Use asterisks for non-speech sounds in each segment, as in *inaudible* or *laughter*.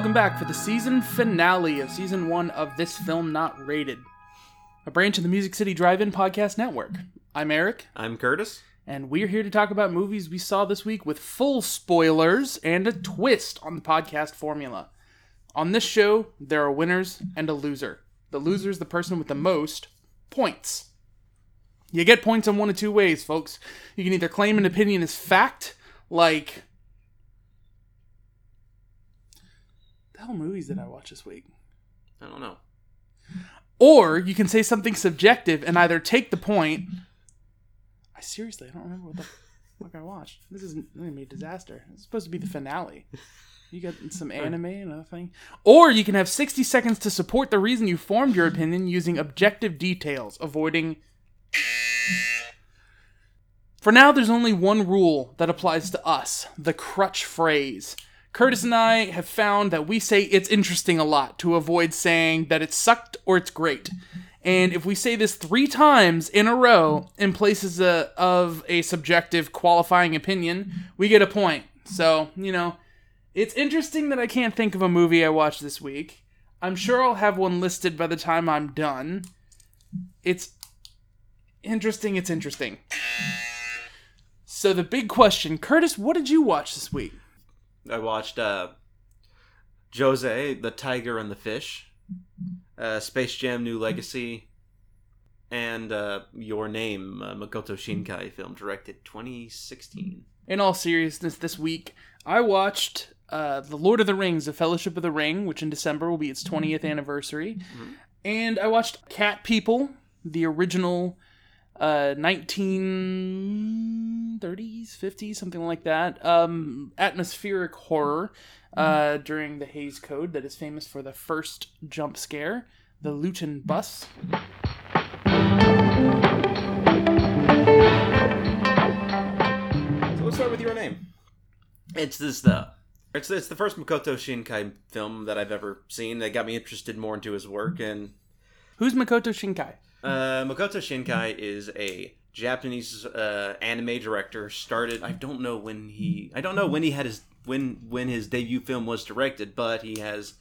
welcome back for the season finale of season one of This Film Not Rated, a branch of the Music City Drive In Podcast Network. I'm Eric, I'm Curtis. and we're here to talk about movies we saw this week with full spoilers and a twist on the podcast formula. On this show, there are winners and a loser. The loser is the person with the most points. You get points in one of two ways, folks. You can either claim an opinion as fact, like. The hell movies did I watch this week? I don't know. Or you can say something subjective and either take the point. I seriously, I don't remember what the fuck I watched. This is going to be a disaster. It's supposed to be the finale. You got some anime and other thing. Or you can have 60 seconds to support the reason you formed your opinion using objective details, avoiding. For now, there's only one rule that applies to us the crutch phrase. Curtis and I have found that we say it's interesting a lot to avoid saying that it sucked or it's great. And if we say this three times in a row in places uh, of a subjective qualifying opinion, we get a point. So, you know, it's interesting that I can't think of a movie I watched this week. I'm sure I'll have one listed by the time I'm done. It's interesting, it's interesting. So, the big question Curtis, what did you watch this week? I watched uh, Josee, the Tiger and the Fish, uh, Space Jam: New Legacy, and uh, Your Name, uh, Makoto Shinkai film, directed 2016. in all seriousness, this week I watched uh, The Lord of the Rings: The Fellowship of the Ring, which in December will be its 20th anniversary, and I watched Cat People, the original uh, 1930s, 50s, something like that, um, atmospheric horror uh, during the Hays Code that is famous for the first jump scare, the Lewton bus. So let's start with Your Name. It's this the. It's, it's the first Makoto Shinkai film that I've ever seen that got me interested more into his work and Who's Makoto Shinkai? Uh, Makoto Shinkai is a Japanese uh, anime director. Started, I don't know when he, I don't know when he had his when when his debut film was directed, but he has.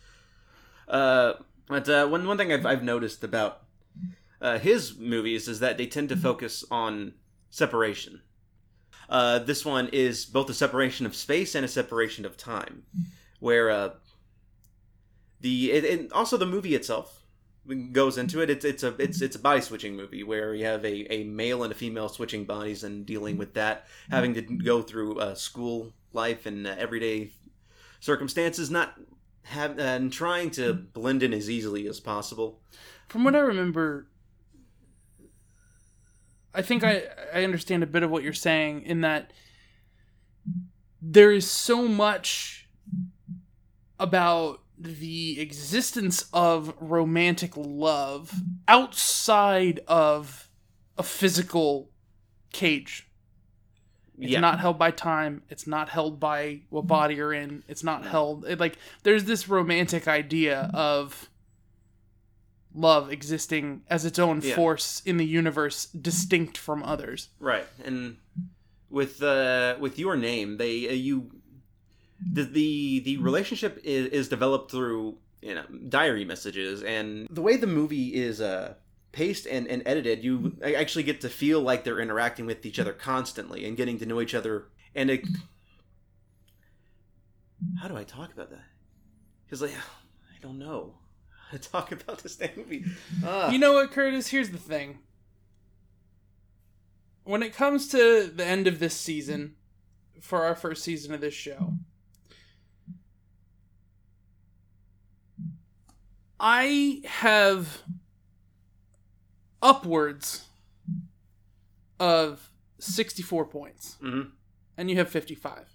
Uh, but uh, one one thing I've I've noticed about uh, his movies is that they tend to focus on separation. Uh, this one is both a separation of space and a separation of time, where uh, the it, also the movie itself goes into it. It's it's a it's it's a body switching movie where you have a, a male and a female switching bodies and dealing with that, having to go through uh, school life and uh, everyday circumstances, not have and trying to blend in as easily as possible. From what I remember, I think I, I understand a bit of what you're saying in that there is so much about the existence of romantic love outside of a physical cage. It's yeah, not held by time. It's not held by what body you're in. It's not held it, like there's this romantic idea of love existing as its own Yeah. force in the universe, distinct from others. right. And with uh, with your name, they uh, you the the the relationship is, is developed through you know diary messages and the way the movie is uh paced and, and edited you actually get to feel like they're interacting with each other constantly and getting to know each other and it how do i talk about that because like i don't know how to talk about this movie Ah. You know what, Curtis? Here's the thing. When it comes to the end of this season, for our first season of this show, I have upwards of 64 points, Mhm. and you have 55.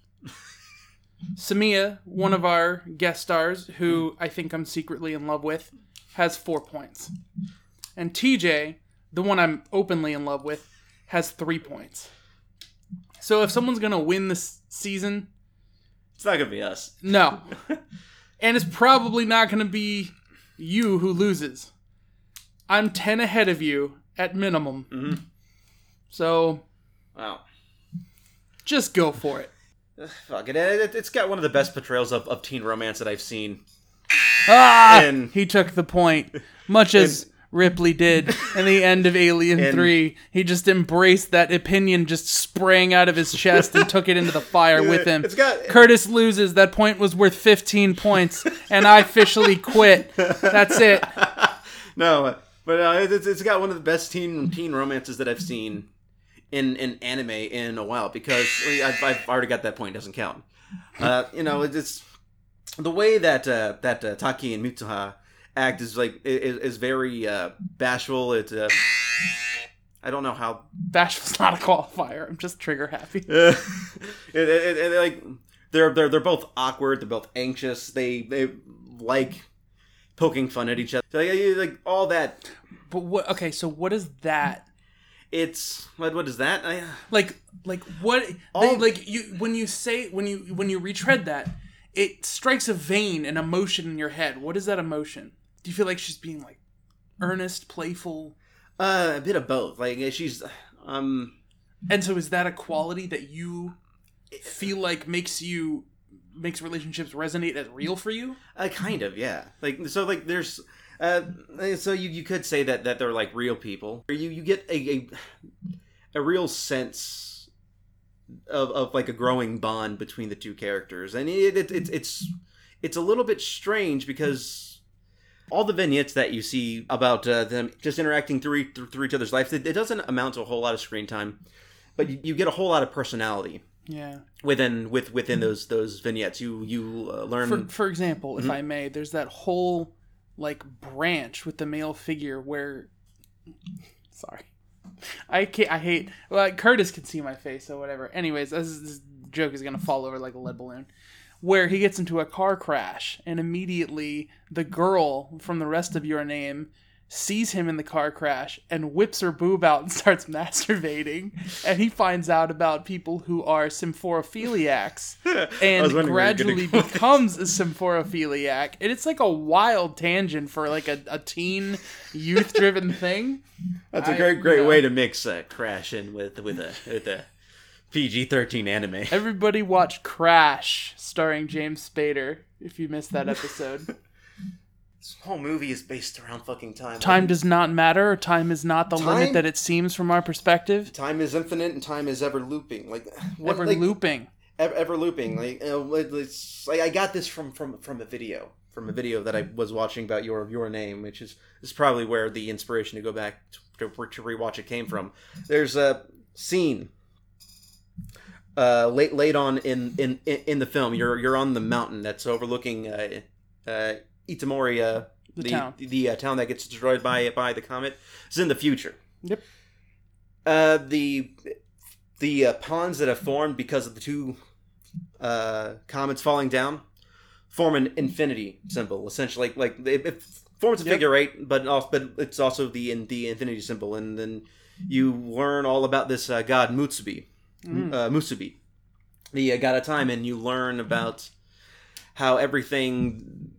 Samia, one of our guest stars, who I think I'm secretly in love with, has four points. And TJ, the one I'm openly in love with, has three points. So if someone's gonna win this season, it's not gonna be us no. *laughs* and it's probably not gonna be you who loses. I'm 10 ahead of you at minimum. Mhm. So wow just go for it. fuck it, it. It's got one of the best portrayals of, of teen romance that I've seen. Ah, And- he took the point, much as Ripley did in the end of Alien And- Three. He just embraced that opinion, just sprang out of his chest and took it into the fire with him. Got- Curtis loses. That point was worth 15 points, and I officially quit. That's it. *laughs* No, but uh, it's, it's got one of the best teen teen romances that I've seen in in anime in a while because I've, I've already got that point. Doesn't count. Uh, you know, it's the way that uh, that uh, Taki and Mitsuha act is like is, is very uh, bashful. It's uh, I don't know how Bashful's not a qualifier. I'm just trigger happy. *laughs* uh, it, it, it, like they're they're they're both awkward. They're both anxious. They they like poking fun at each other. Like, like all that. But what? Okay, so what is that? It's what what is that? I, Like, like what? They, like you when you say when you when you retread that, it strikes a vein, an emotion in your head. What is that emotion? Do you feel like she's being like earnest, playful? uh, a bit of both. Like she's um And so is that a quality that you feel like makes you makes relationships resonate as real for you? uh, kind of yeah. Like so like there's uh so you you could say that that they're like real people. You you get a a, a real sense of of like a growing bond between the two characters, and it, it it's it's it's a little bit strange because. All the vignettes that you see about uh, them just interacting through, each- through each other's lives, it, it doesn't amount to a whole lot of screen time, but you, you get a whole lot of personality Yeah. within with within those those vignettes. You you uh, learn For for example, if I may, there's that whole like branch with the male figure where *laughs* sorry. I can't I hate well Curtis can see my face or whatever. Anyways, this, this joke is gonna fall over like a lead balloon. Where he gets into a car crash and immediately the girl from the rest of your name sees him in the car crash and whips her boob out and *laughs* starts masturbating and he finds out about people who are symphorophiliacs *laughs* and was wondering where you were gonna gradually go. becomes a symphorophiliac and it's like a wild tangent for like a, a teen youth driven thing That's a great, great you know. way to mix uh, Crash in with with a with a PG thirteen anime. *laughs* everybody watch crash starring james spader if you missed that episode *laughs* This whole movie is based around fucking time. time does not matter time is not the Time- limit that it seems from our perspective time is infinite and time is ever looping. Like what, ever like, looping ever, ever looping. Like, uh, it's, like I got this from from from a video from a video that I was watching about your your name, which is is probably where the inspiration to go back to, to, to rewatch it came from. There's a scene uh, late late on in, in in the film. You're you're on the mountain that's overlooking uh, uh, Itomori, uh, The the town. the, uh, town that gets destroyed by by the comet. It's in the future. Yep. Uh, the the uh, ponds that have formed because of the two uh, comets falling down form an infinity symbol. Essentially, like like it, it forms a Yep. figure eight, but also, but it's also the in the infinity symbol, and then you learn all about this uh, god Mutsubi, Mm. uh, Musubi, the uh, god of time, and you learn about how everything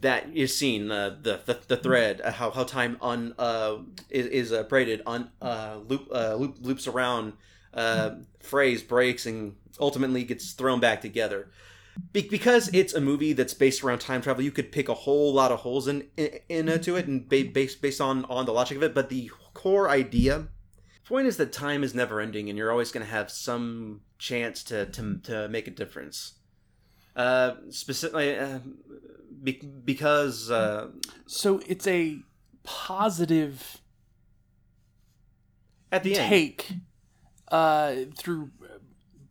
that is seen, uh, the, the the thread, uh, how how time un uh is, is uh, braided, un uh loop uh loop, loops around, uh phrase breaks and ultimately gets thrown back together. Be- because it's a movie that's based around time travel, you could pick a whole lot of holes in, in into it and ba- based based on on the logic of it. But the core idea, point is that time is never ending, and you're always going to have some chance to to to make a difference. Uh, specifically, uh, be- because uh, so it's a positive at the end, take uh, through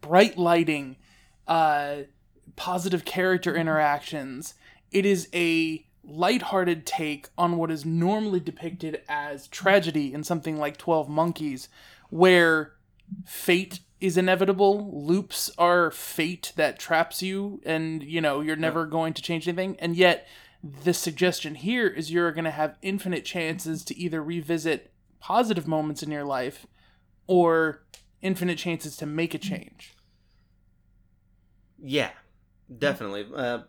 bright lighting, uh, positive character interactions. It is a lighthearted take on what is normally depicted as tragedy in something like 12 Monkeys, where fate is inevitable, loops are fate that traps you, and you know, you're never going to change anything, and yet the suggestion here is you're going to have infinite chances to either revisit positive moments in your life or infinite chances to make a change. yeah, definitely. Uh,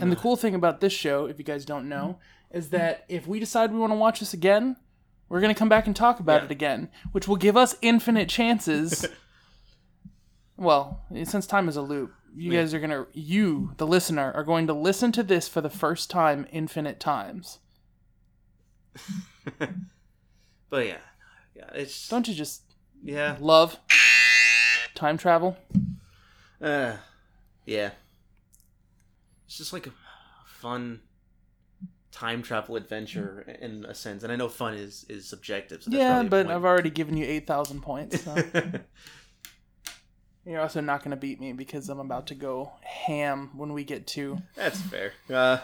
And the cool thing about this show, if you guys don't know, is that if we decide we want to watch this again, we're going to come back and talk about Yeah. it again, which will give us infinite chances *laughs* well, since time is a loop, you guys are gonna, you, the listener, are going to listen to this for the first time infinite times. *laughs* but yeah, yeah, it's Don't you just yeah, love time travel? uh, yeah. It's just like a fun time travel adventure in a sense, and I know fun is is subjective. So yeah, but I've already given you 8,000 points. So. *laughs* You're also not going to beat me because I'm about to go ham when we get to that's fair. Uh,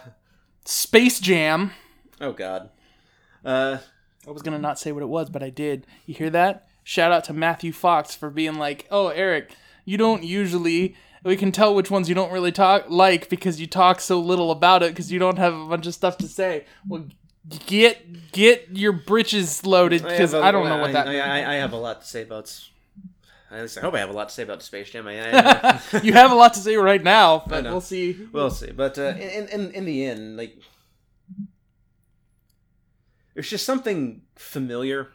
Space Jam. oh God. Uh, I was going to not say what it was, but I did. You hear that? Shout out to Matthew Fox for being like, "Oh, Eric, you don't usually we can tell which ones you don't really talk like because you talk so little about it because you don't have a bunch of stuff to say." Well, get get your britches loaded because I, I don't know what that I. I, I have a lot to say about. s- At least I hope I have a lot to say about Space Jam. I, *laughs* I, you have a lot to say right now, *laughs* but we'll see. We'll see. But uh, in, in in the end, like, there's just something familiar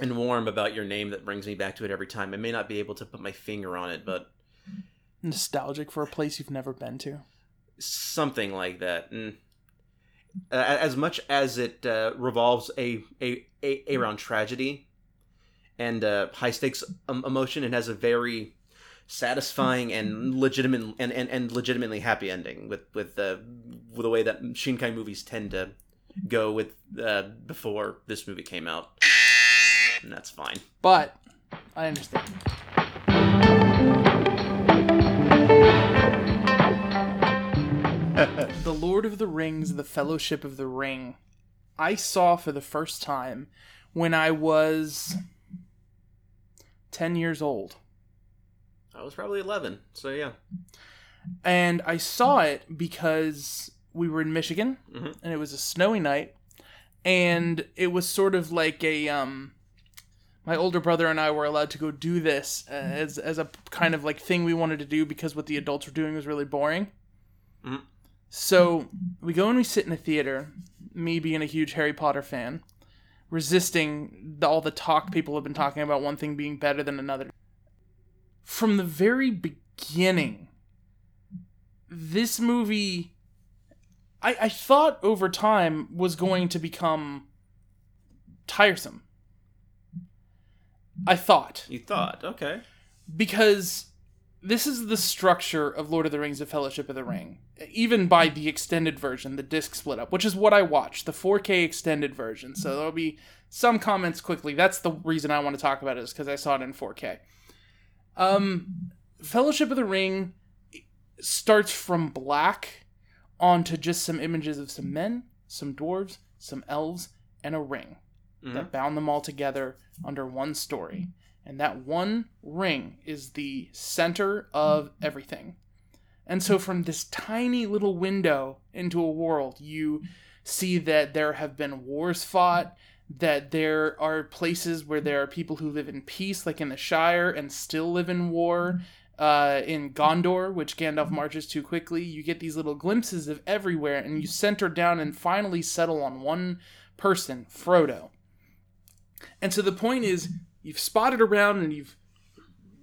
and warm about your name that brings me back to it every time. I may not be able to put my finger on it, but Nostalgic for a place you've never been to. something like that. And uh, as much as it uh, revolves a, a, a around tragedy and uh, high stakes um, emotion, it has a very satisfying and legitimate and, and, and legitimately happy ending with with the with the way that Shinkai movies tend to go with uh, before this movie came out, and that's fine. But I understand. *laughs* the Lord of the Rings, The Fellowship of the Ring, I saw for the first time when I was 10 years old. I was probably eleven, so yeah. And I saw it because we were in Michigan Mhm. and it was a snowy night. And it was sort of like a. Um, my older brother and I were allowed to go do this as, as a kind of like thing we wanted to do because what the adults were doing was really boring. Mhm. So we go and we sit in a theater, me being a huge Harry Potter fan, resisting the, all the talk people have been talking about one thing being better than another. From the very beginning, this movie, I, I thought over time was going to become tiresome. I thought You thought, okay. because this is the structure of Lord of the Rings: The Fellowship of the Ring, even by the extended version, the disc split up, which is what I watched, the 4K extended version. So there'll be some comments quickly. That's the reason I want to talk about it is because I saw it in 4K. Um, Fellowship of the Ring starts from black onto just some images of some men, some dwarves, some elves, and a ring Mhm. that bound them all together under one story. And that one ring is the center of everything. And so, from this tiny little window into a world, you see that there have been wars fought, that there are places where there are people who live in peace, like in the Shire, and still live in war. Uh, in Gondor, which Gandalf marches too quickly, you get these little glimpses of everywhere, and you center down and finally settle on one person, Frodo. And so the point is, you've spotted around and you've,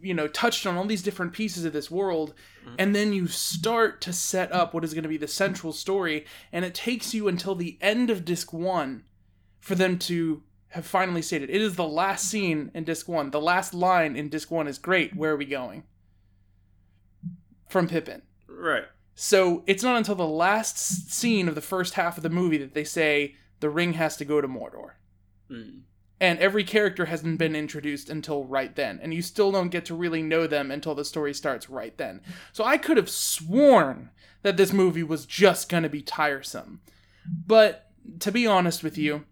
you know, touched on all these different pieces of this world, and then you start to set up what is going to be the central story, and it takes you until the end of disc one for them to have finally stated it is the last scene in disc one. The last line in disc one is great. Where are we going? From Pippin. Right. So it's not until the last scene of the first half of the movie that they say the ring has to go to Mordor. Mm. And every character hasn't been introduced until right then. And you still don't get to really know them until the story starts right then. So I could have sworn that this movie was just going to be tiresome. But to be honest with you,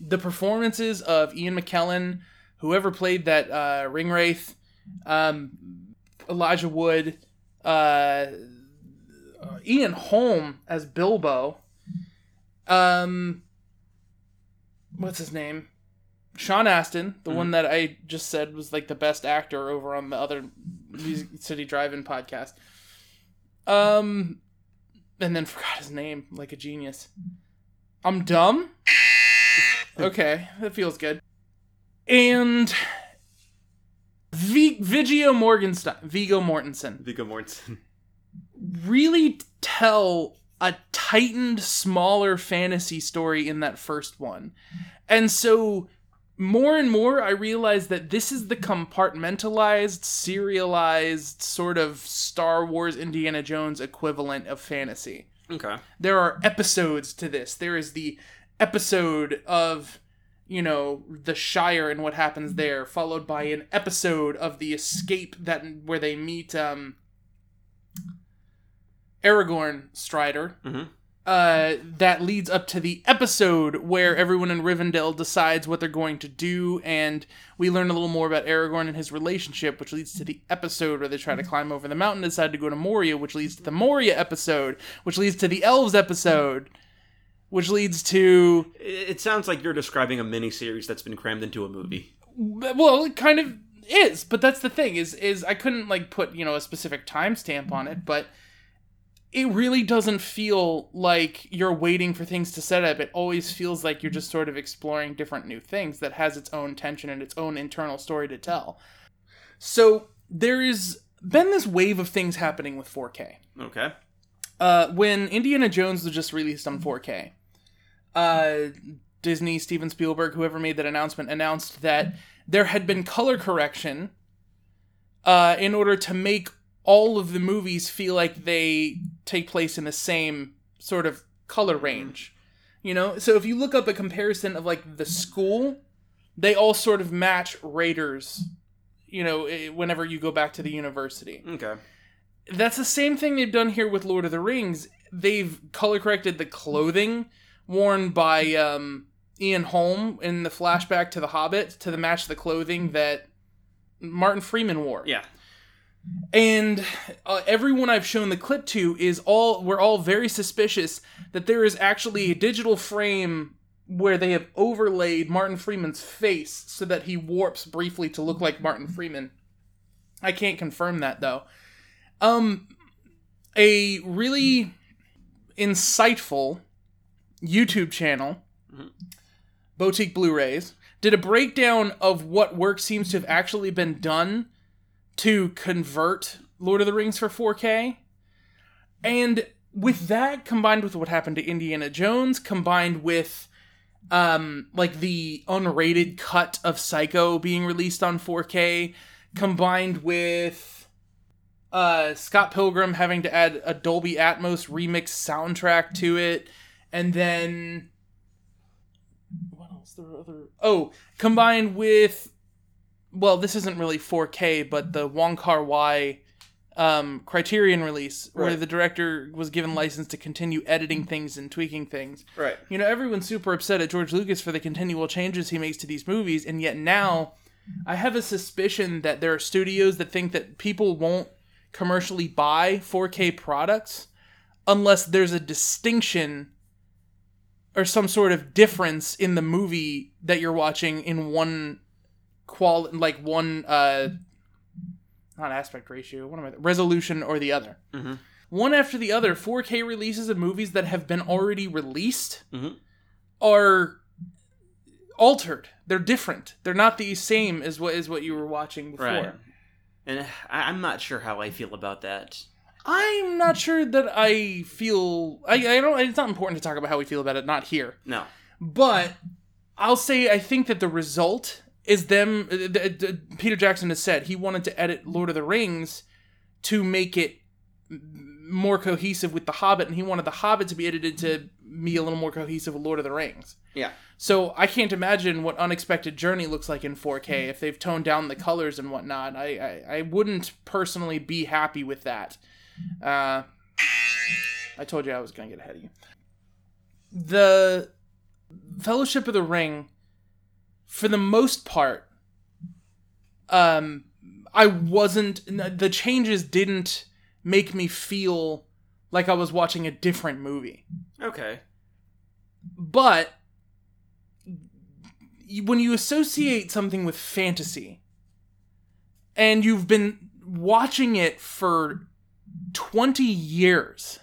the performances of Ian McKellen, whoever played that uh, Ringwraith, um, Elijah Wood, uh, Ian Holm as Bilbo, um, what's his name? Sean Astin, the one that I just said was like the best actor over on the other Music *laughs* City Drive-In podcast. Um, and then forgot his name like a genius. I'm dumb. *laughs* Okay, that feels good. And v- Viggo Morgenstein, Viggo Mortensen, Viggo Mortensen. really tell a tightened, smaller fantasy story in that first one. And so more and more I realize that this is the compartmentalized, serialized sort of Star Wars Indiana Jones equivalent of fantasy. Okay. There are episodes to this. There is the episode of you know the Shire and what happens there, followed by an episode of the escape that where they meet um Aragorn Strider. Mhm. Uh, that leads up to the episode where everyone in Rivendell decides what they're going to do, and we learn a little more about Aragorn and his relationship, which leads to the episode where they try to climb over the mountain, and decide to go to Moria, which leads to the Moria episode, which leads to the Elves episode, which leads to It it sounds like you're describing a mini series that's been crammed into a movie. well, it kind of is, but that's the thing is is I couldn't like put you know a specific timestamp on it, but it really doesn't feel like you're waiting for things to set up. It always feels like you're just sort of exploring different new things that has its own tension and its own internal story to tell. So there is been this wave of things happening with 4K. Okay. Uh, when Indiana Jones was just released on 4K, uh, Disney, Steven Spielberg, whoever made that announcement, announced that there had been color correction uh, in order to make all of the movies feel like they take place in the same sort of color range. You know, so if you look up a comparison of like the school, they all sort of match Raiders. You know, eh, whenever you go back to the university Okay. that's the same thing they've done here with Lord of the Rings. They've color corrected the clothing worn by um, Ian Holm in the flashback to The Hobbit to the match the clothing that Martin Freeman wore. Yeah. And uh, everyone I've shown the clip to is all we're all very suspicious that there is actually a digital frame where they have overlaid Martin Freeman's face so that he warps briefly to look like Martin Freeman. I can't confirm that though. Um a really insightful YouTube channel, Boutique Blu-rays, did a breakdown of what work seems to have actually been done to convert Lord of the Rings for 4K. And with that combined with what happened to Indiana Jones, combined with um like the unrated cut of Psycho being released on 4K, combined with uh Scott Pilgrim having to add a Dolby Atmos remix soundtrack to it, and then what else? There were other oh, combined with well, this isn't really 4K, but the Wong Kar Wai um, Criterion release, where Right. the director was given license to continue editing things and tweaking things. Right. You know, everyone's super upset at George Lucas for the continual changes he makes to these movies, and yet now I have a suspicion that there are studios that think that people won't commercially buy 4K products unless there's a distinction or some sort of difference in the movie that you're watching in one qual like one uh not aspect ratio what am i resolution or the other Mhm. one after the other 4k releases of movies that have been already released Mhm. are altered they're different they're not the same as what is what you were watching before Right. And I'm not sure how I feel about that. i'm not sure that i feel I, I don't it's not important to talk about how we feel about it not here No. But I'll say I think that the result is them. uh, Peter Jackson has said he wanted to edit Lord of the Rings to make it more cohesive with The Hobbit, and he wanted The Hobbit to be edited to be a little more cohesive with Lord of the Rings. Yeah. So I can't imagine what Unexpected Journey looks like in 4K if they've toned down the colors and whatnot. I I, I wouldn't personally be happy with that. Uh, I told you I was going to get ahead of you. The Fellowship of the Ring, for the most part, um, I wasn't. The changes didn't make me feel like I was watching a different movie Okay. but when you associate something with fantasy and you've been watching it for 20 years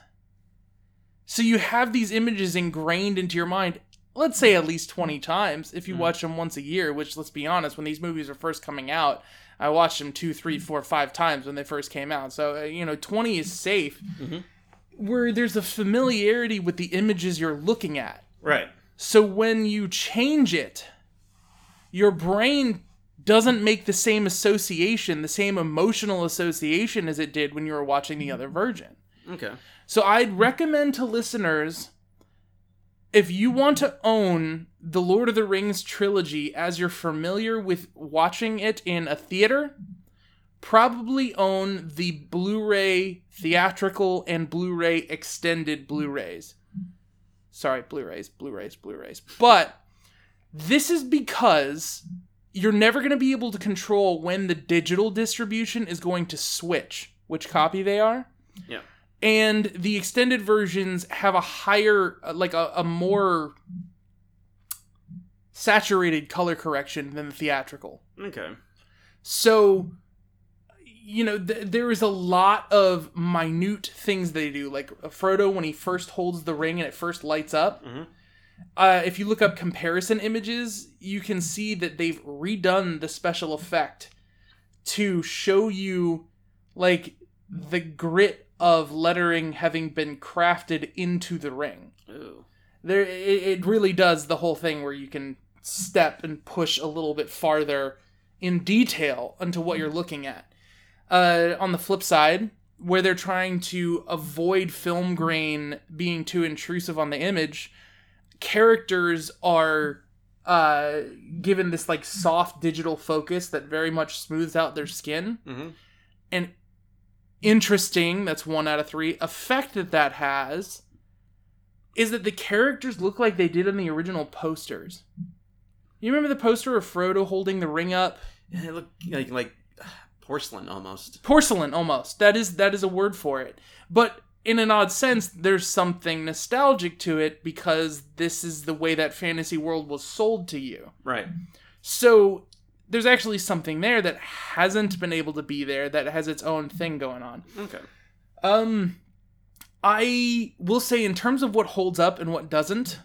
so you have these images ingrained into your mind let's say at least 20 times if you hmm. watch them once a year which let's be honest when these movies are first coming out i watched them two three hmm. four five times when they first came out. So uh, you know 20 is safe mm-hmm. where there's a familiarity with the images you're looking at. Right. so when you change it your brain doesn't make the same association the same emotional association as it did when you were watching the hmm. other version. Okay. so I'd recommend to listeners if you want to own the Lord of the Rings trilogy as you're familiar with watching it in a theater, probably own the Blu-ray theatrical and Blu-ray extended Blu-rays. Sorry, Blu-rays, Blu-rays, Blu-rays. But this is because you're never going to be able to control when the digital distribution is going to switch which copy they are Yeah. And the extended versions have a higher uh, like a, a more saturated color correction than the theatrical Okay. so you know th- there is a lot of minute things they do like frodo when he first holds the ring and it first lights up Mhm. uh, if you look up comparison images you can see that they've redone the special effect to show you like the grit of lettering having been crafted into the ring Ooh. there it, it really does the whole thing where you can step and push a little bit farther in detail into what you're looking at uh, on the flip side where they're trying to avoid film grain being too intrusive on the image characters are uh, given this like soft digital focus that very much smooths out their skin Mhm. and interesting that's one out of three effect that that has is that the characters look like they did in the original posters. You remember the poster of frodo holding the ring up? Yeah, it looked like like *sighs* porcelain almost. porcelain almost. That is that is a word for it. But in an odd sense there's something nostalgic to it because this is the way that fantasy world was sold to you. Right. so there's actually something there that hasn't been able to be there that has its own thing going on Okay. Um, I will say in terms of what holds up and what doesn't,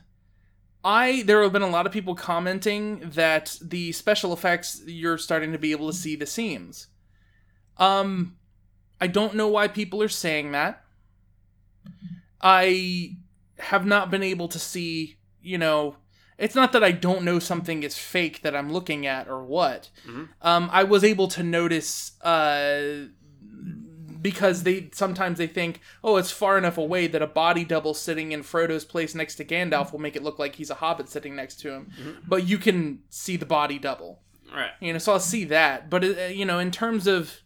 I there have been a lot of people commenting that the special effects you're starting to be able to see the seams. Um, I don't know why people are saying that. I have not been able to see, you know, it's not that I don't know something is fake that I'm looking at or what. Mhm. Um, I was able to notice uh, because they sometimes they think, oh, it's far enough away that a body double sitting in Frodo's place next to Gandalf will make it look like he's a hobbit sitting next to him. But you can see the body double, Right. you know. So I'll see that. But uh, you know, in terms of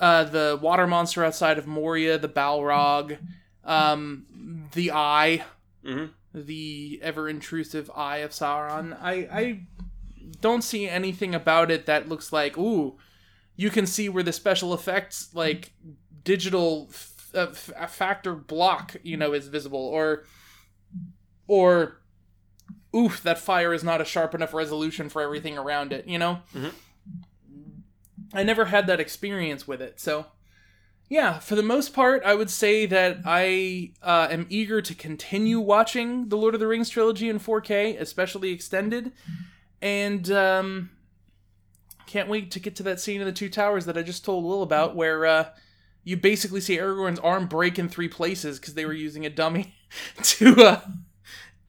uh, the water monster outside of Moria, the Balrog, um, the Eye, hmm the ever intrusive Eye of Sauron, I I don't see anything about it that looks like ooh you can see where the special effects like digital f- uh, f- a factor block you know is visible or or oof that fire is not a sharp enough resolution for everything around it you know Mhm. i never had that experience with it so yeah for the most part i would say that i uh, am eager to continue watching the lord of the rings trilogy in 4k especially extended and um can't wait to get to that scene in the two towers that I just told Will about, where uh, you basically see Aragorn's arm break in three places because they were using a dummy *laughs* to uh,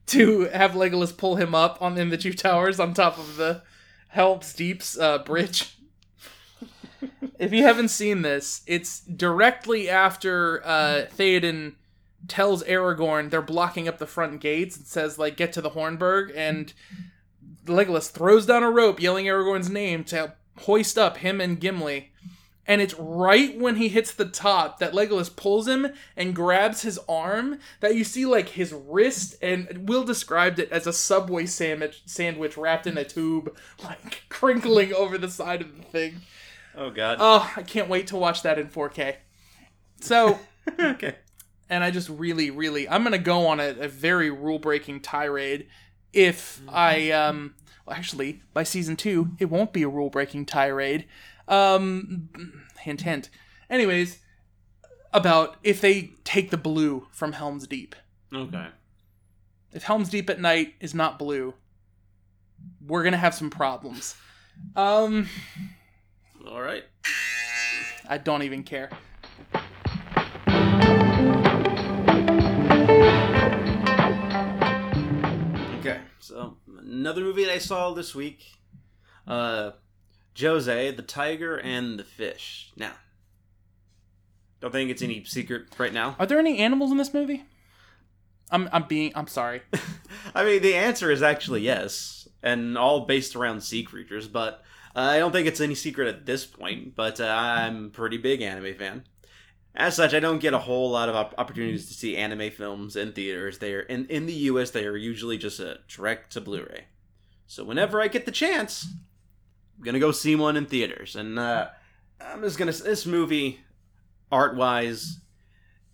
to have Legolas pull him up on in the two towers on top of the Helm's Deep's uh, bridge. If you haven't seen this, it's directly after uh, Theoden tells Aragorn they're blocking up the front gates and says like get to the Hornburg and Legolas throws down a rope yelling Aragorn's name to hoist up him and Gimli. And it's right when he hits the top that Legolas pulls him and grabs his arm that you see like his wrist and Will described it as a subway sandwich sandwich wrapped in a tube *laughs* like crinkling over the side of the thing. Oh God. Oh, I can't wait to watch that in 4K. So, *laughs* okay. and I just really, really, I'm gonna go on a, a very rule breaking tirade if I, um, well, actually, by season two, it won't be a rule breaking tirade. Um, hint, hint. Anyways, about if they take the blue from Helm's Deep. Okay. if Helm's Deep at night is not blue, we're gonna have some problems. Um, All right. I don't even care. Okay, so another movie that I saw this week, uh, Josee, the Tiger and the Fish. Now, don't think it's any secret right now. Are there any animals in this movie? I'm I'm being I'm sorry. *laughs* I mean, the answer is actually yes, and all based around sea creatures. But I don't think it's any secret at this point. But uh, I'm a pretty big anime fan. As such, I don't get a whole lot of opportunities to see anime films in theaters. They are in in the U.S. They are usually just a direct to Blu-ray. So whenever I get the chance, I'm gonna go see one in theaters. And uh, I'm just gonna this movie, art wise,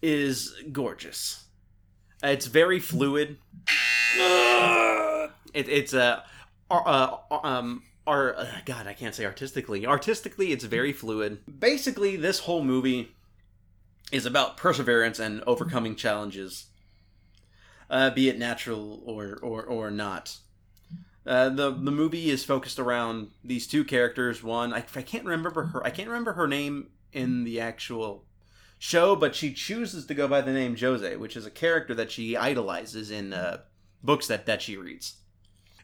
is gorgeous. It's very fluid. It, it's a, uh, uh, um, our uh, God, I can't say artistically. Artistically, it's very fluid. Basically, this whole movie is about perseverance and overcoming challenges, uh, be it natural or or or not. Uh, the the movie is focused around these two characters. One, I, I can't remember her. I can't remember her name in the actual show, but she chooses to go by the name Josee, which is a character that she idolizes in uh, books that, that she reads.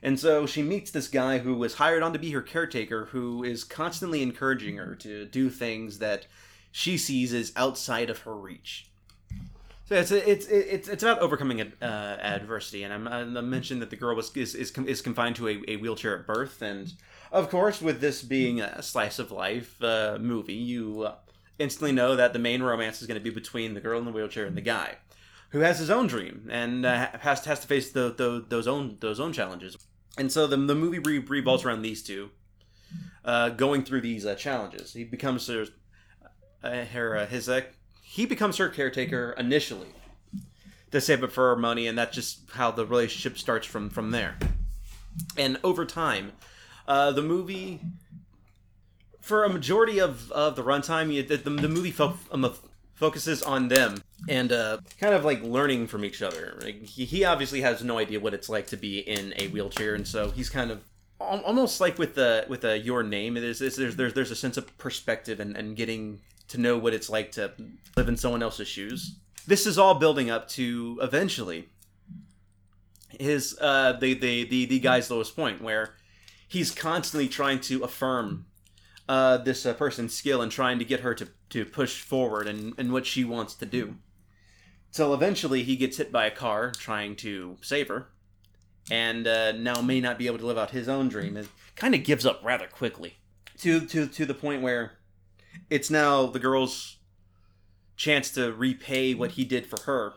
And so she meets this guy who was hired on to be her caretaker, who is constantly encouraging her to do things that she sees as outside of her reach. So it's it's it's it's about overcoming uh, adversity, and I'm, I mentioned that the girl was is is, is confined to a, a wheelchair at birth, and of course, with this being a slice of life uh, movie, you uh, instantly know that the main romance is going to be between the girl in the wheelchair and the guy, who has his own dream and uh, has has to face the, the, those own those own challenges. And so the the movie re- revolves around these two, uh, going through these uh, challenges. He becomes her, uh, her uh, his uh, he becomes her caretaker initially to save up for her money, and that's just how the relationship starts from from there. And over time, uh, the movie for a majority of, of the runtime, you, the, the movie fo- um, focuses on them and uh, kind of like learning from each other. Like, he, obviously has no idea what it's like to be in a wheelchair, and so he's kind of almost like with the with the your name. There's there's there's there's a sense of perspective and, and getting to know what it's like to live in someone else's shoes. This is all building up to eventually his uh the the the, the guy's lowest point where he's constantly trying to affirm uh, this uh, person's skill and trying to get her to, to push forward and, and what she wants to do. Till eventually he gets hit by a car trying to save her, and uh, now may not be able to live out his own dream. And kind of gives up rather quickly, to to to the point where it's now the girl's chance to repay what he did for her,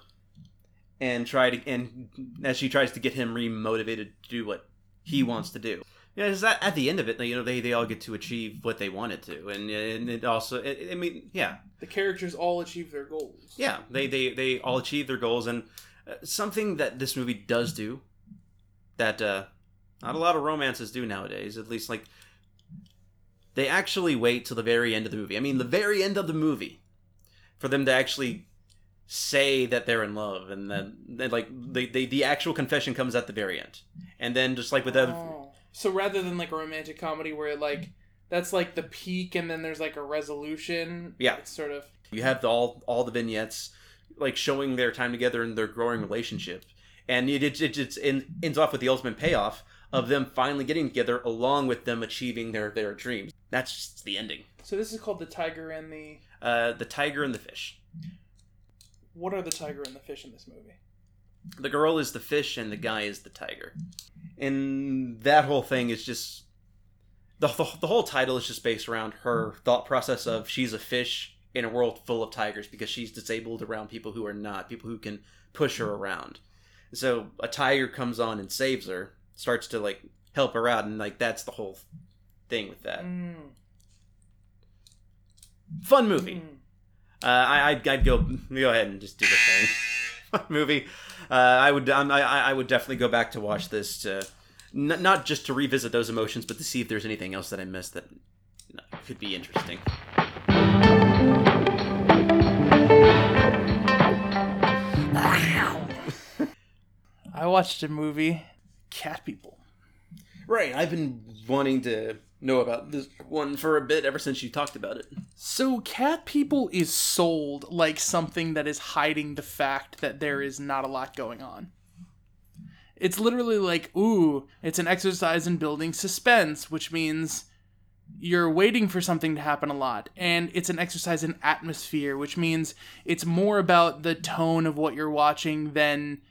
and try to and as she tries to get him remotivated to do what he wants to do. Yeah, is that at the end of it, you know, they, they all get to achieve what they wanted to, and and it also, it, I mean, yeah, The characters all achieve their goals. yeah, they they they all achieve their goals, and uh, something that this movie does do, that uh, not a lot of romances do nowadays, at least like they actually wait till the very end of the movie. I mean, the very end of the movie, for them to actually say that they're in love, and then then, like they, they the actual confession comes at the very end, and then just like with other. Oh. So rather than like a romantic comedy where like that's like the peak and then there's like a resolution. Yeah. It's sort of You have the, all all the vignettes like showing their time together and their growing relationship, and it it, it, it ends off with the ultimate payoff of them finally getting together, along with them achieving their their dreams. That's just the ending. So this is called the tiger and the Uh, the tiger and the fish. what are the tiger and the fish in this movie? The girl is the fish, and the guy is the tiger. And that whole thing is just the the, the whole title is just based around her thought process of she's a fish in a world full of tigers because she's disabled around people who are not people who can push her around. So a tiger comes on and saves her, starts to like help her out, and like that's the whole thing with that. Mm. Fun movie. Mm. Uh, I, I'd, I'd go go ahead and just do the thing. *laughs* Fun *laughs* movie. Uh, I would I'm, I I would definitely go back to watch this to n- not just to revisit those emotions, but to see if there's anything else that I missed that could be interesting. I watched a movie, Cat People. Right. I've been wanting to know about this one for a bit ever since you talked about it. So, Cat People is sold like something that is hiding the fact that there is not a lot going on. It's literally like, ooh, it's an exercise in building suspense, which means you're waiting for something to happen a lot. And it's an exercise in atmosphere, which means it's more about the tone of what you're watching than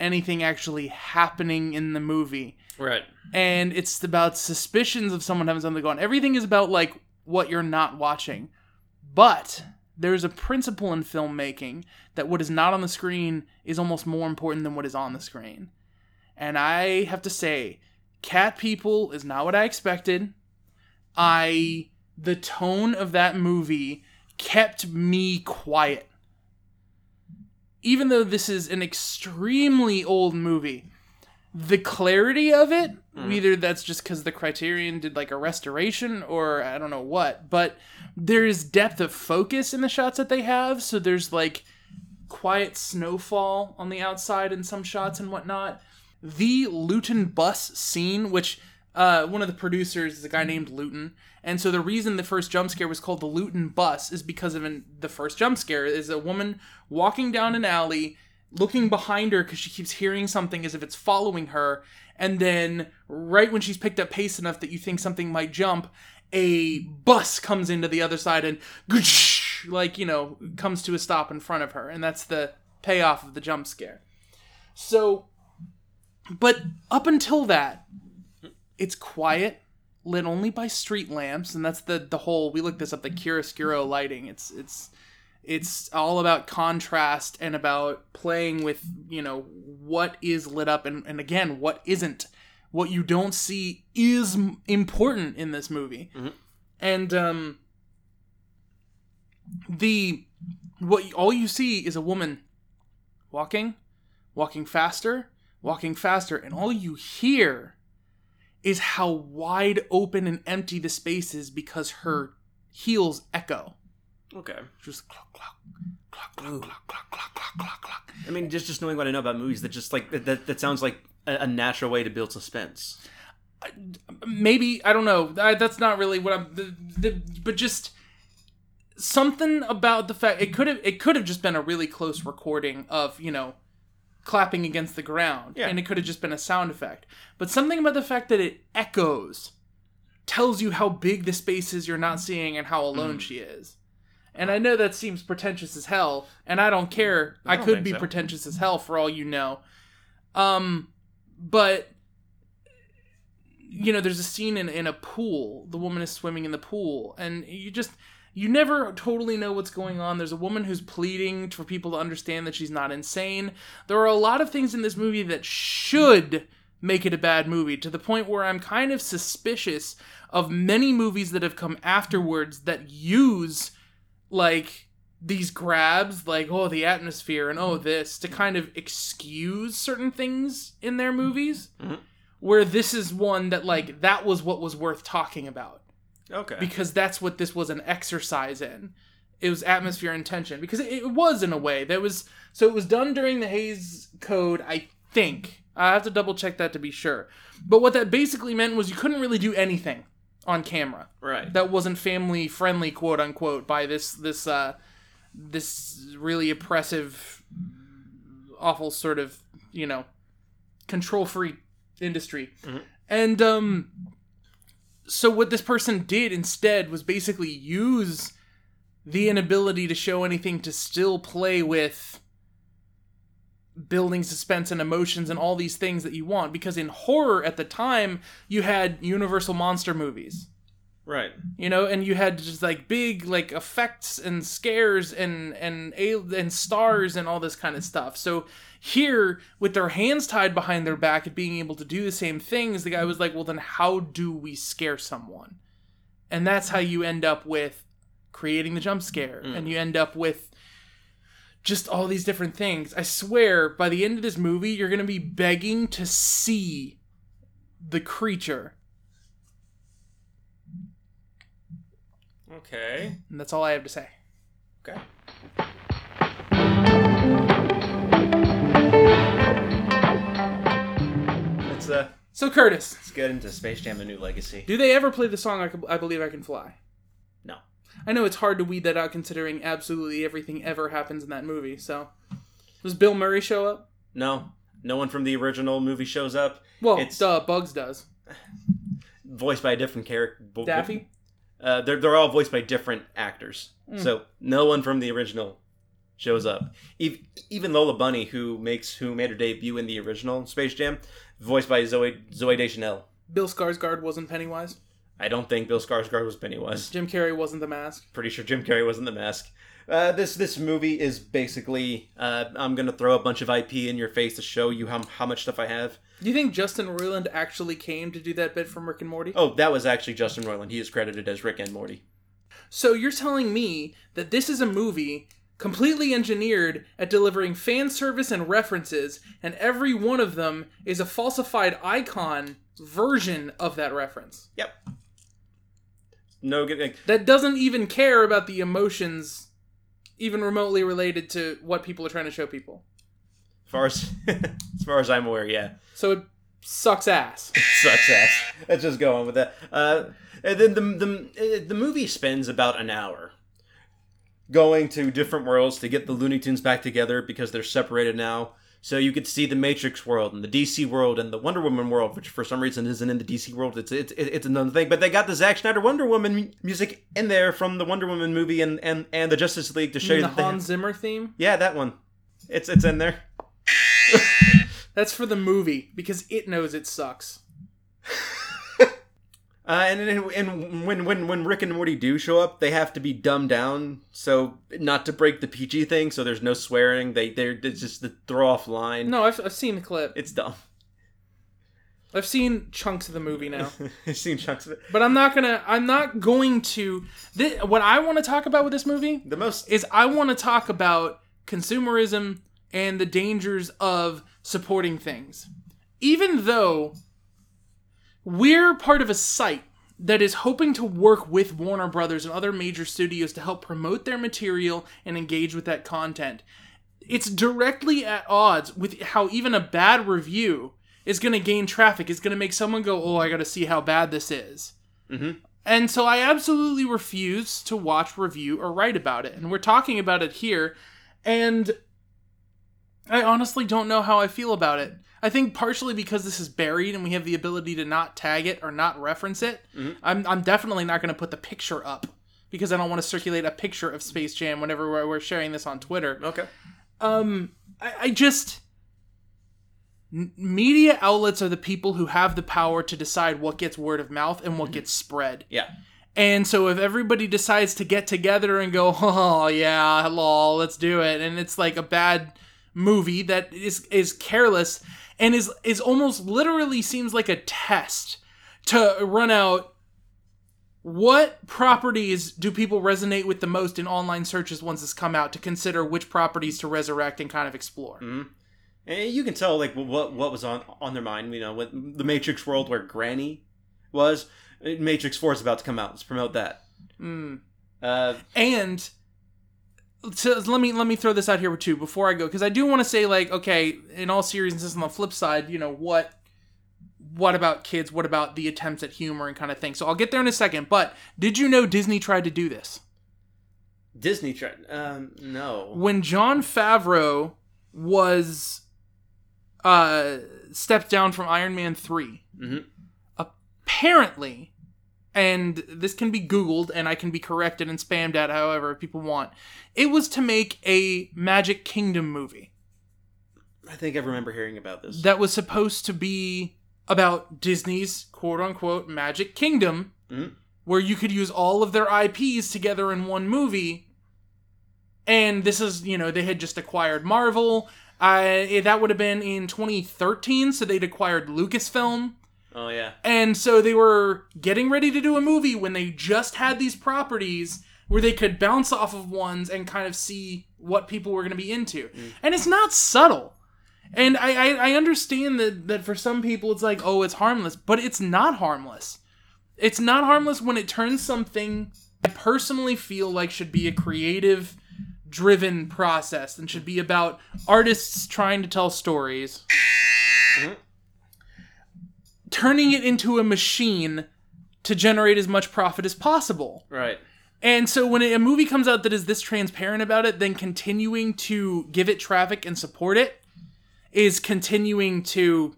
anything actually happening in the movie Right. and it's about suspicions of someone having something going. Everything is about like what you're not watching. But there's a principle in filmmaking that what is not on the screen is almost more important than what is on the screen. And I have to say, Cat People is not what I expected. I the tone of that movie kept me quiet. Even though this is an extremely old movie, the clarity of it either that's just because the criterion did like a restoration or i don't know what but there's depth of focus in the shots that they have. So there's like quiet snowfall on the outside in some shots and whatnot. The Lewton bus scene which uh, one of the producers is a guy named Lewton. And so the reason the first jump scare was called the Lewton bus is because of an, the first jump scare is a woman walking down an alley looking behind her because she keeps hearing something as if it's following her. And then, right when she's picked up pace enough that you think something might jump, a bus comes into the other side and, *laughs* like, you know, comes to a stop in front of her. And that's the payoff of the jump scare. So, but up until that, it's quiet, lit only by street lamps, and that's the the whole. We looked this up, the chiaroscuro lighting. It's it's it's all about contrast and about playing with you know what is lit up and, and again what isn't. What you don't see is m- important in this movie. And um the what all you see is a woman walking walking faster walking faster and all you hear is how wide open and empty the space is because her heels echo Okay. just clock clock clock clock clock clock clock clock clock clock I mean, just just knowing what I know about movies, that just like that that, sounds like a, a natural way to build suspense. maybe I don't know. I, that's not really what I'm. The, the, but just something about the fact it could have it could have just been a really close recording of you know clapping against the ground, Yeah. and it could have just been a sound effect. But something about the fact that it echoes tells you how big the space is you're not seeing and how alone mm. she is. And I know that seems pretentious as hell, and I don't care. I, don't could be so. pretentious as hell for all you know. Um, but you know, there's a scene in, in a pool. The woman is swimming in the pool, and you just you never totally know what's going on. There's a woman who's pleading for people to understand that she's not insane. There are a lot of things in this movie that should make it a bad movie to the point where I'm kind of suspicious of many movies that have come afterwards that use like these grabs like oh the atmosphere and oh this to kind of excuse certain things in their movies Mhm. where this is one that like that was what was worth talking about. Okay. because that's what this was an exercise in. It was atmosphere and tension. Because it, it was in a way that was so it was done during the Hays Code I think. I have to double check that to be sure. But what that basically meant was you couldn't really do anything on camera right. that wasn't family friendly quote unquote by this this uh this really oppressive awful sort of you know control free industry Mhm. and um so what this person did instead was basically use the inability to show anything to still play with building suspense and emotions and all these things that you want. Because in horror at the time you had universal monster movies. Right. you know and you had just like big like effects and scares and and and stars and all this kind of stuff. So here with their hands tied behind their back and being able to do the same things the guy was like well then how do we scare someone? And that's how you end up with creating the jump scare. Mm. And you end up with just all these different things i swear by the end of this movie you're going to be begging to see the creature Okay. and that's all i have to say Okay. uh, So Curtis, let's get into Space Jam: A New Legacy. do they ever play the song I, Can- I believe I can fly? I know it's hard to weed that out considering absolutely everything ever happens in that movie. So, does Bill Murray show up? No, no one from the original movie shows up. Well, It's- duh, Bugs does. Voiced by a different character. Daffy. Uh, they're they're all voiced by different actors, so no one from the original shows up. Even Lola Bunny, who makes who made her debut in the original Space Jam, voiced by Zoe Zoe Deschanel. Bill Skarsgård wasn't Pennywise. I don't think Bill Skarsgård was Pennywise. Jim Carrey wasn't the mask. Pretty sure Jim Carrey wasn't the mask. Uh, this this movie is basically uh, I'm gonna throw a bunch of IP in your face to show you how how much stuff I have. Do you think Justin Roiland actually came to do that bit from Rick and Morty? Oh, that was actually Justin Roiland. He is credited as Rick and Morty. So you're telling me that this is a movie completely engineered at delivering fan service and references, and every one of them is a falsified icon version of that reference. Yep. No good. Like, That doesn't even care about the emotions even remotely related to what people are trying to show people. as far as *laughs* as far as I'm aware, yeah. So it sucks ass. *laughs* sucks ass. Let's just go on with that. Uh, and then the the the movie spends about an hour going to different worlds to get the Looney Tunes back together because they're separated now. So you could see the Matrix world and the DC world and the Wonder Woman world, which for some reason isn't in the DC world. It's it's it's another thing. But they got the Zack Snyder Wonder Woman music in there from the Wonder Woman movie and and, and the Justice League to show You you the Hans Zimmer theme? yeah that one. It's it's in there. That's for the movie because it knows it sucks. *laughs* Uh, and, and when when when Rick and Morty do show up, they have to be dumbed down so not to break the PG thing. So there's no swearing. They they're it's just the throw off line. No, I've, I've seen the clip. It's dumb. I've seen chunks of the movie now. *laughs* I've seen chunks of it. But I'm not gonna. I'm not going to. What I want to talk about with this movie The most is I want to talk about consumerism and the dangers of supporting things. Even though we're part of a site that is hoping to work with Warner Brothers and other major studios to help promote their material and engage with that content, it's directly at odds with how even a bad review is going to gain traffic. It's going to make someone go, "Oh, I got to see how bad this is." Mm-hmm. And so I absolutely refuse to watch, review, or write about it. And we're talking about it here. And I honestly don't know how I feel about it. I think partially because this is buried and we have the ability to not tag it or not reference it. I'm, I'm definitely not going to put the picture up because I don't want to circulate a picture of Space Jam whenever we're, we're sharing this on Twitter. okay. Um, I, I just. Media outlets are the people who have the power to decide what gets word of mouth and what gets spread. Yeah. And so if everybody decides to get together and go, *laughs* oh yeah, lol, let's do it, and it's like a bad movie that is is careless and is is almost literally seems like a test to run out what properties do people resonate with the most in online searches once it's come out to consider which properties to resurrect and kind of explore. Mm. And you can tell like what what was on on their mind. You know, with the Matrix world where Granny was. Matrix Four is about to come out. Let's promote that. Mm. Uh, and so let me let me throw this out here too before I go because I do want to say like okay in all seriousness on the flip side you know what what about kids what about the attempts at humor and kind of thing so I'll get there in a second but did you know Disney tried to do this Disney tried. Um, no. when Jon Favreau was uh stepped down from Iron Man 3 Mhm. apparently and this can be googled and I can be corrected and spammed at however people want it was to make a Magic Kingdom movie I think I remember hearing about this. that was supposed to be about Disney's quote unquote Magic Kingdom, Mhm. where you could use all of their IPs together in one movie. And this is, you know, they had just acquired Marvel. I that would have been in 2013, so they'd acquired Lucasfilm. Oh yeah. And so they were getting ready to do a movie when they just had these properties where they could bounce off of ones and kind of see what people were going to be into. Mm. And it's not subtle. And I, I, I understand that, that for some people it's like, oh, it's harmless, but it's not harmless. It's not harmless when it turns something I personally feel like should be a creative driven process and should be about artists trying to tell stories mm-hmm. Turning it into a machine to generate as much profit as possible. Right. And so when a movie comes out that is this transparent about it, then continuing to give it traffic and support it is continuing to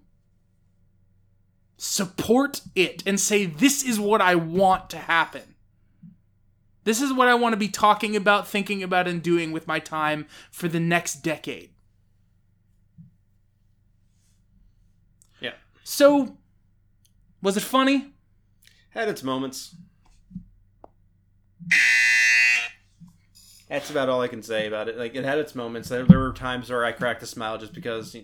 support it and say, this is what I want to happen. This is what I want to be talking about, thinking about, and doing with my time for the next decade. Yeah. So, was it funny? Had its moments. That's about all I can say about it. Like it had its moments. There, there were times where I cracked a smile just because uh,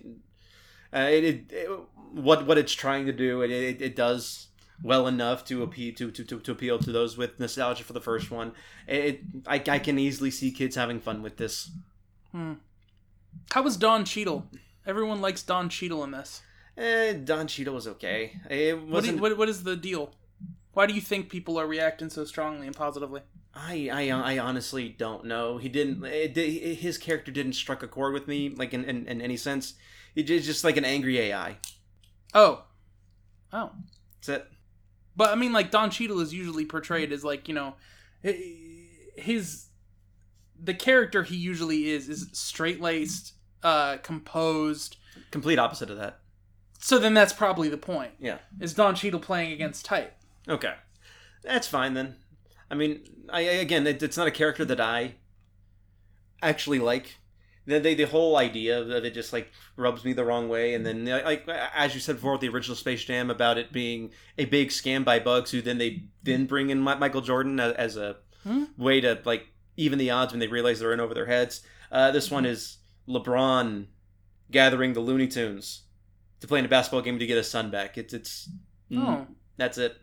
it, it, it what what it's trying to do. It, it, it does well enough to appeal to, to, to, to appeal to those with nostalgia for the first one. It I, I can easily see kids having fun with this. How was Don Cheadle? Everyone likes Don Cheadle in this. Eh, Don Cheadle was okay. It wasn't. you, what, what is the deal? Why do you think people are reacting so strongly and positively? I, I I honestly don't know. He didn't. It, his character didn't strike a chord with me, like in, in, in any sense. It's just just like an angry AI. Oh. Oh. That's it. But I mean, like, Don Cheadle is usually portrayed as, like, you know, his. The character he usually is is straight laced, uh, composed. Complete opposite of that. So then that's probably the point. Yeah. Is Don Cheadle playing against type? Okay. That's fine then. I mean, I again, it, it's not a character that I actually like. The, the, the whole idea of it just like rubs me the wrong way, and then like as you said before, with the original Space Jam about it being a big scam by Bugs, who then they then bring in Michael Jordan as a Hmm? way to like even the odds when they realize they're in over their heads. Uh, this one is LeBron gathering the Looney Tunes to play in a basketball game to get his son back. It's it's Oh. that's it.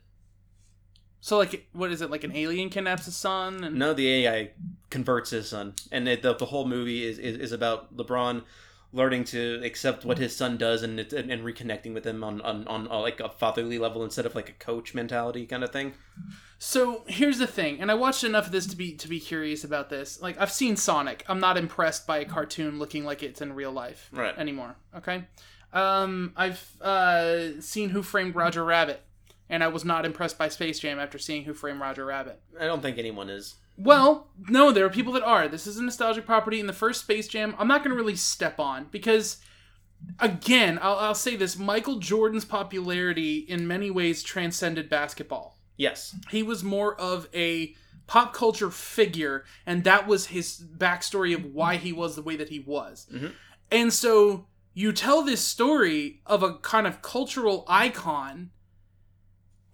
So, like, what is it? Like, an alien kidnaps his son? And No, the AI converts his son, and it, the, the whole movie is, is, is about LeBron learning to accept what his son does and it- and, reconnecting with him on, on, on uh, like a fatherly level instead of like a coach mentality kind of thing. So here's the thing, and I watched enough of this to be to be curious about this. Like I've seen Sonic. I'm not impressed by a cartoon looking like it's in real life Right. anymore. Okay. Um, I've uh, seen Who Framed Roger Rabbit, and I was not impressed by Space Jam after seeing Who Framed Roger Rabbit. I don't think anyone is. Well, no, there are people that are. This is a nostalgic property. In the first Space Jam, I'm not going to really step on because, again, I'll, I'll say this: Michael Jordan's popularity in many ways transcended basketball Yes. he was more of a pop culture figure and that was his backstory of why he was the way that he was Mhm. and so you tell this story of a kind of cultural icon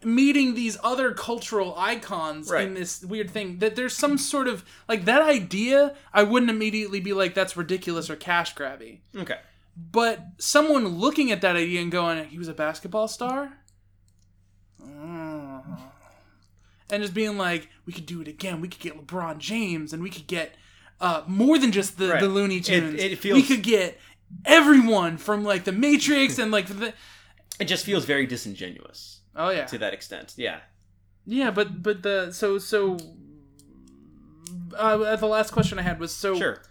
meeting these other cultural icons Right. in this weird thing that there's some sort of like that idea i wouldn't immediately be like that's ridiculous or cash grabby Okay. but someone looking at that idea and going, he was a basketball star? Mm. And just being like, we could do it again. We could get LeBron James and we could get uh, more than just the, Right. the Looney It- Tunes. it feels- We could get everyone from like the Matrix and like the. It just feels very disingenuous Oh, yeah. to that extent. Yeah. Yeah, but but the so so uh, the last question I had was so Sure.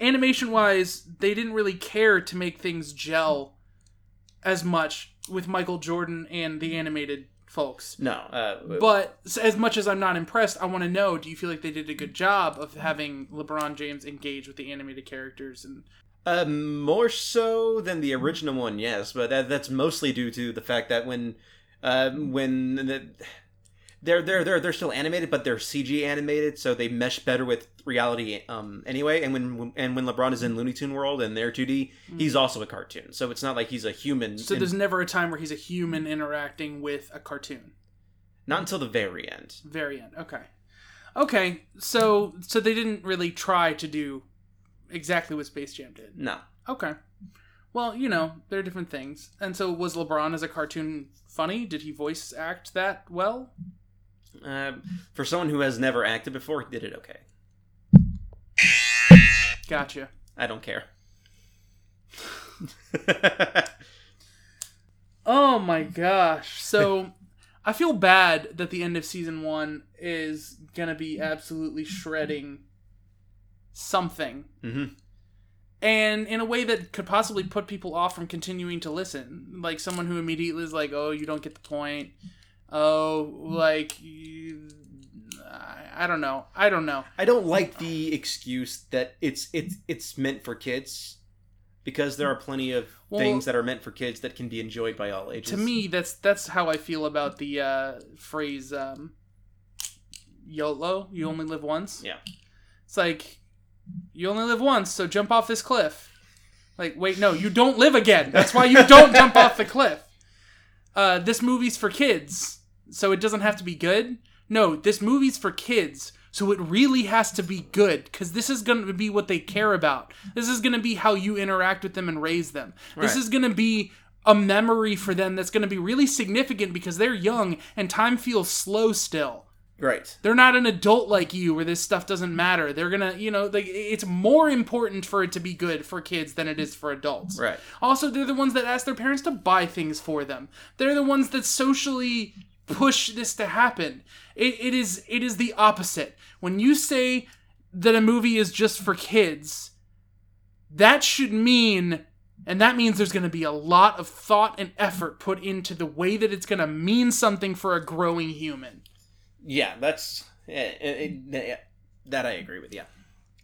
animation wise, they didn't really care to make things gel as much with Michael Jordan and the animated folks. No. Uh, But as much as I'm not impressed, I want to know: Do you feel like they did a good job of having LeBron James engage with the animated characters? And Uh, more so than the original one, yes, but that, that's mostly due to the fact that when, uh, when the, they're they're they're they're still animated, but they're CG animated, so they mesh better with reality. Um, anyway, and when and when LeBron is in Looney Tune World and they're 2D, he's also a cartoon, so it's not like he's a human. so in- there's never a time where he's a human interacting with a cartoon. not until the very end. Very end. Okay. Okay. So so they didn't really try to do exactly what Space Jam did. No, Okay. Well, you know, there are different things. And so was LeBron as a cartoon funny? Did he voice act that well? uh, for someone who has never acted before, he did it okay. Gotcha. I don't care. *laughs* Oh my gosh. So I feel bad that the end of season one is going to be absolutely shredding something. hmm and in a way that could possibly put people off from continuing to listen. Like someone who immediately is like, "Oh, you don't get the point." Oh, like you- I don't know. I don't know. I don't like the excuse that it's it's it's meant for kids because there are plenty of Well- things that are meant for kids that can be enjoyed by all ages. To me, that's that's how I feel about the uh, phrase um, "YOLO." You only live once. Yeah. It's like you only live once, so jump off this cliff. Like, wait, no, you don't live again. That's why you don't jump off the cliff. Uh, this movie's for kids, so it doesn't have to be good. No, this movie's for kids, so it really has to be good because this is going to be what they care about. This is going to be how you interact with them and raise them. This is going to be a memory for them that's going to be really significant because they're young and time feels slow still. Right. They're not an adult like you where this stuff doesn't matter. They're gonna, you know, like it's more important for it to be good for kids than it is for adults. Right. Also, they're the ones that ask their parents to buy things for them. They're the ones that socially push this to happen. It, it is it is the opposite. When you say that a movie is just for kids, that should mean and that means there's going to be a lot of thought and effort put into the way that it's going to mean something for a growing human. Yeah, that's eh, eh, eh, that I agree with. Yeah.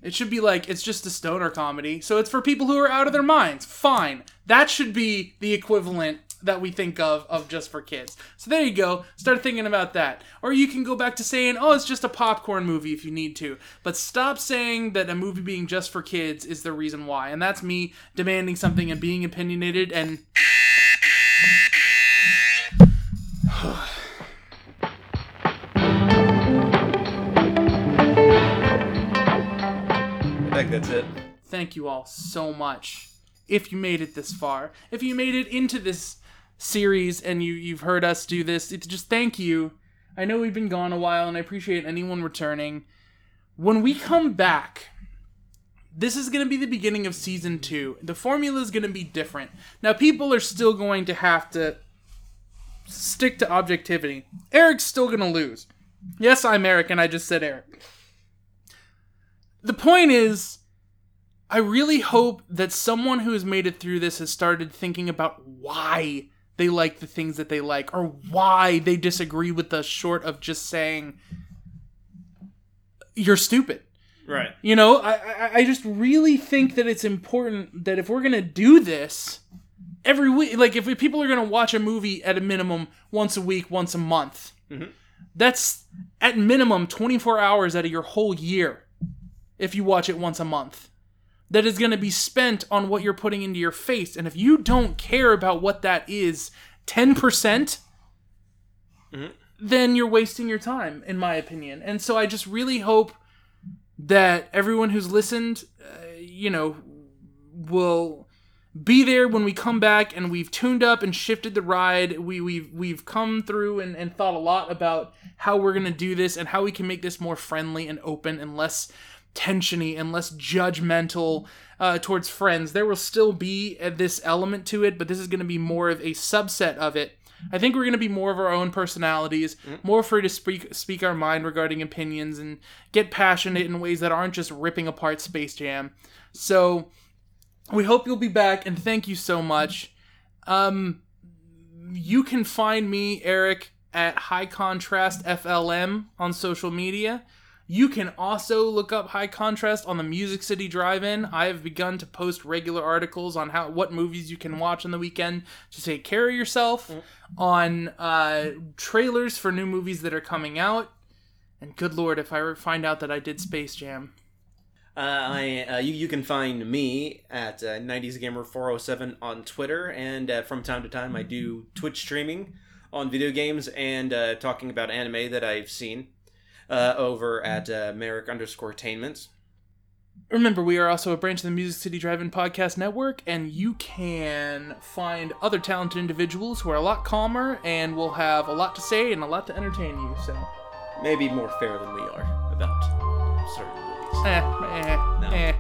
It should be like it's just a stoner comedy, so it's for people who are out of their minds. Fine. That should be the equivalent that we think of of just for kids. So there you go. Start thinking about that. Or you can go back to saying, "Oh, it's just a popcorn movie if you need to." But stop saying that a movie being just for kids is the reason why. And that's me demanding something and being opinionated and think that's it. thank you all so much. If you made it this far if you made it into this series and you you've heard us do this it's just thank you. I know we've been gone a while and i appreciate anyone returning. When we come back this is going to be the beginning of season two. The formula is going to be different. Now people are still going to have to stick to objectivity. Eric's still going to lose. Yes i'm eric and i just said eric the point is I really hope that someone who has made it through this has started thinking about why they like the things that they like or why they disagree with us short of just saying you're stupid. Right. You know, I, I I just really think that it's important that if we're gonna do this every week, like if people are gonna watch a movie at a minimum once a week, once a month, mm-hmm. that's at minimum 24 hours out of your whole year. If you watch it once a month, that is gonna be spent on what you're putting into your face, and if you don't care about what that is, 10 percent then you're wasting your time, in my opinion. And so I just really hope that everyone who's listened, uh, you know, will be there when we come back and we've tuned up and shifted the ride. We, we've we've come through and, and thought a lot about how we're gonna do this and how we can make this more friendly and open and less tensiony and less judgmental uh, towards friends. There will still be uh, this element to it, but this is going to be more of a subset of it. I think we're going to be more of our own personalities, more free to speak speak our mind regarding opinions and get passionate in ways that aren't just ripping apart Space Jam. So we hope you'll be back and thank you so much. Um, you can find me, Eric, at High Contrast FLM on social media. You can also look up High Contrast on the Music City Drive-In. I have begun to post regular articles on how what movies you can watch on the weekend to take care of yourself, on uh, trailers for new movies that are coming out. And good lord, if I find out that I did Space Jam, Uh, I uh, you, you can find me at uh, 90s Gamer 407 on Twitter, and uh, from time to time I do Twitch streaming on video games and uh, talking about anime that I've seen uh, over at uh, Merrick underscore Attainments. Remember, we are also a branch of the Music City Drive-In Podcast Network, and you can find other talented individuals who are a lot calmer and will have a lot to say and a lot to entertain you. So, Maybe more fair than we are about certain movies. eh, eh, No. eh.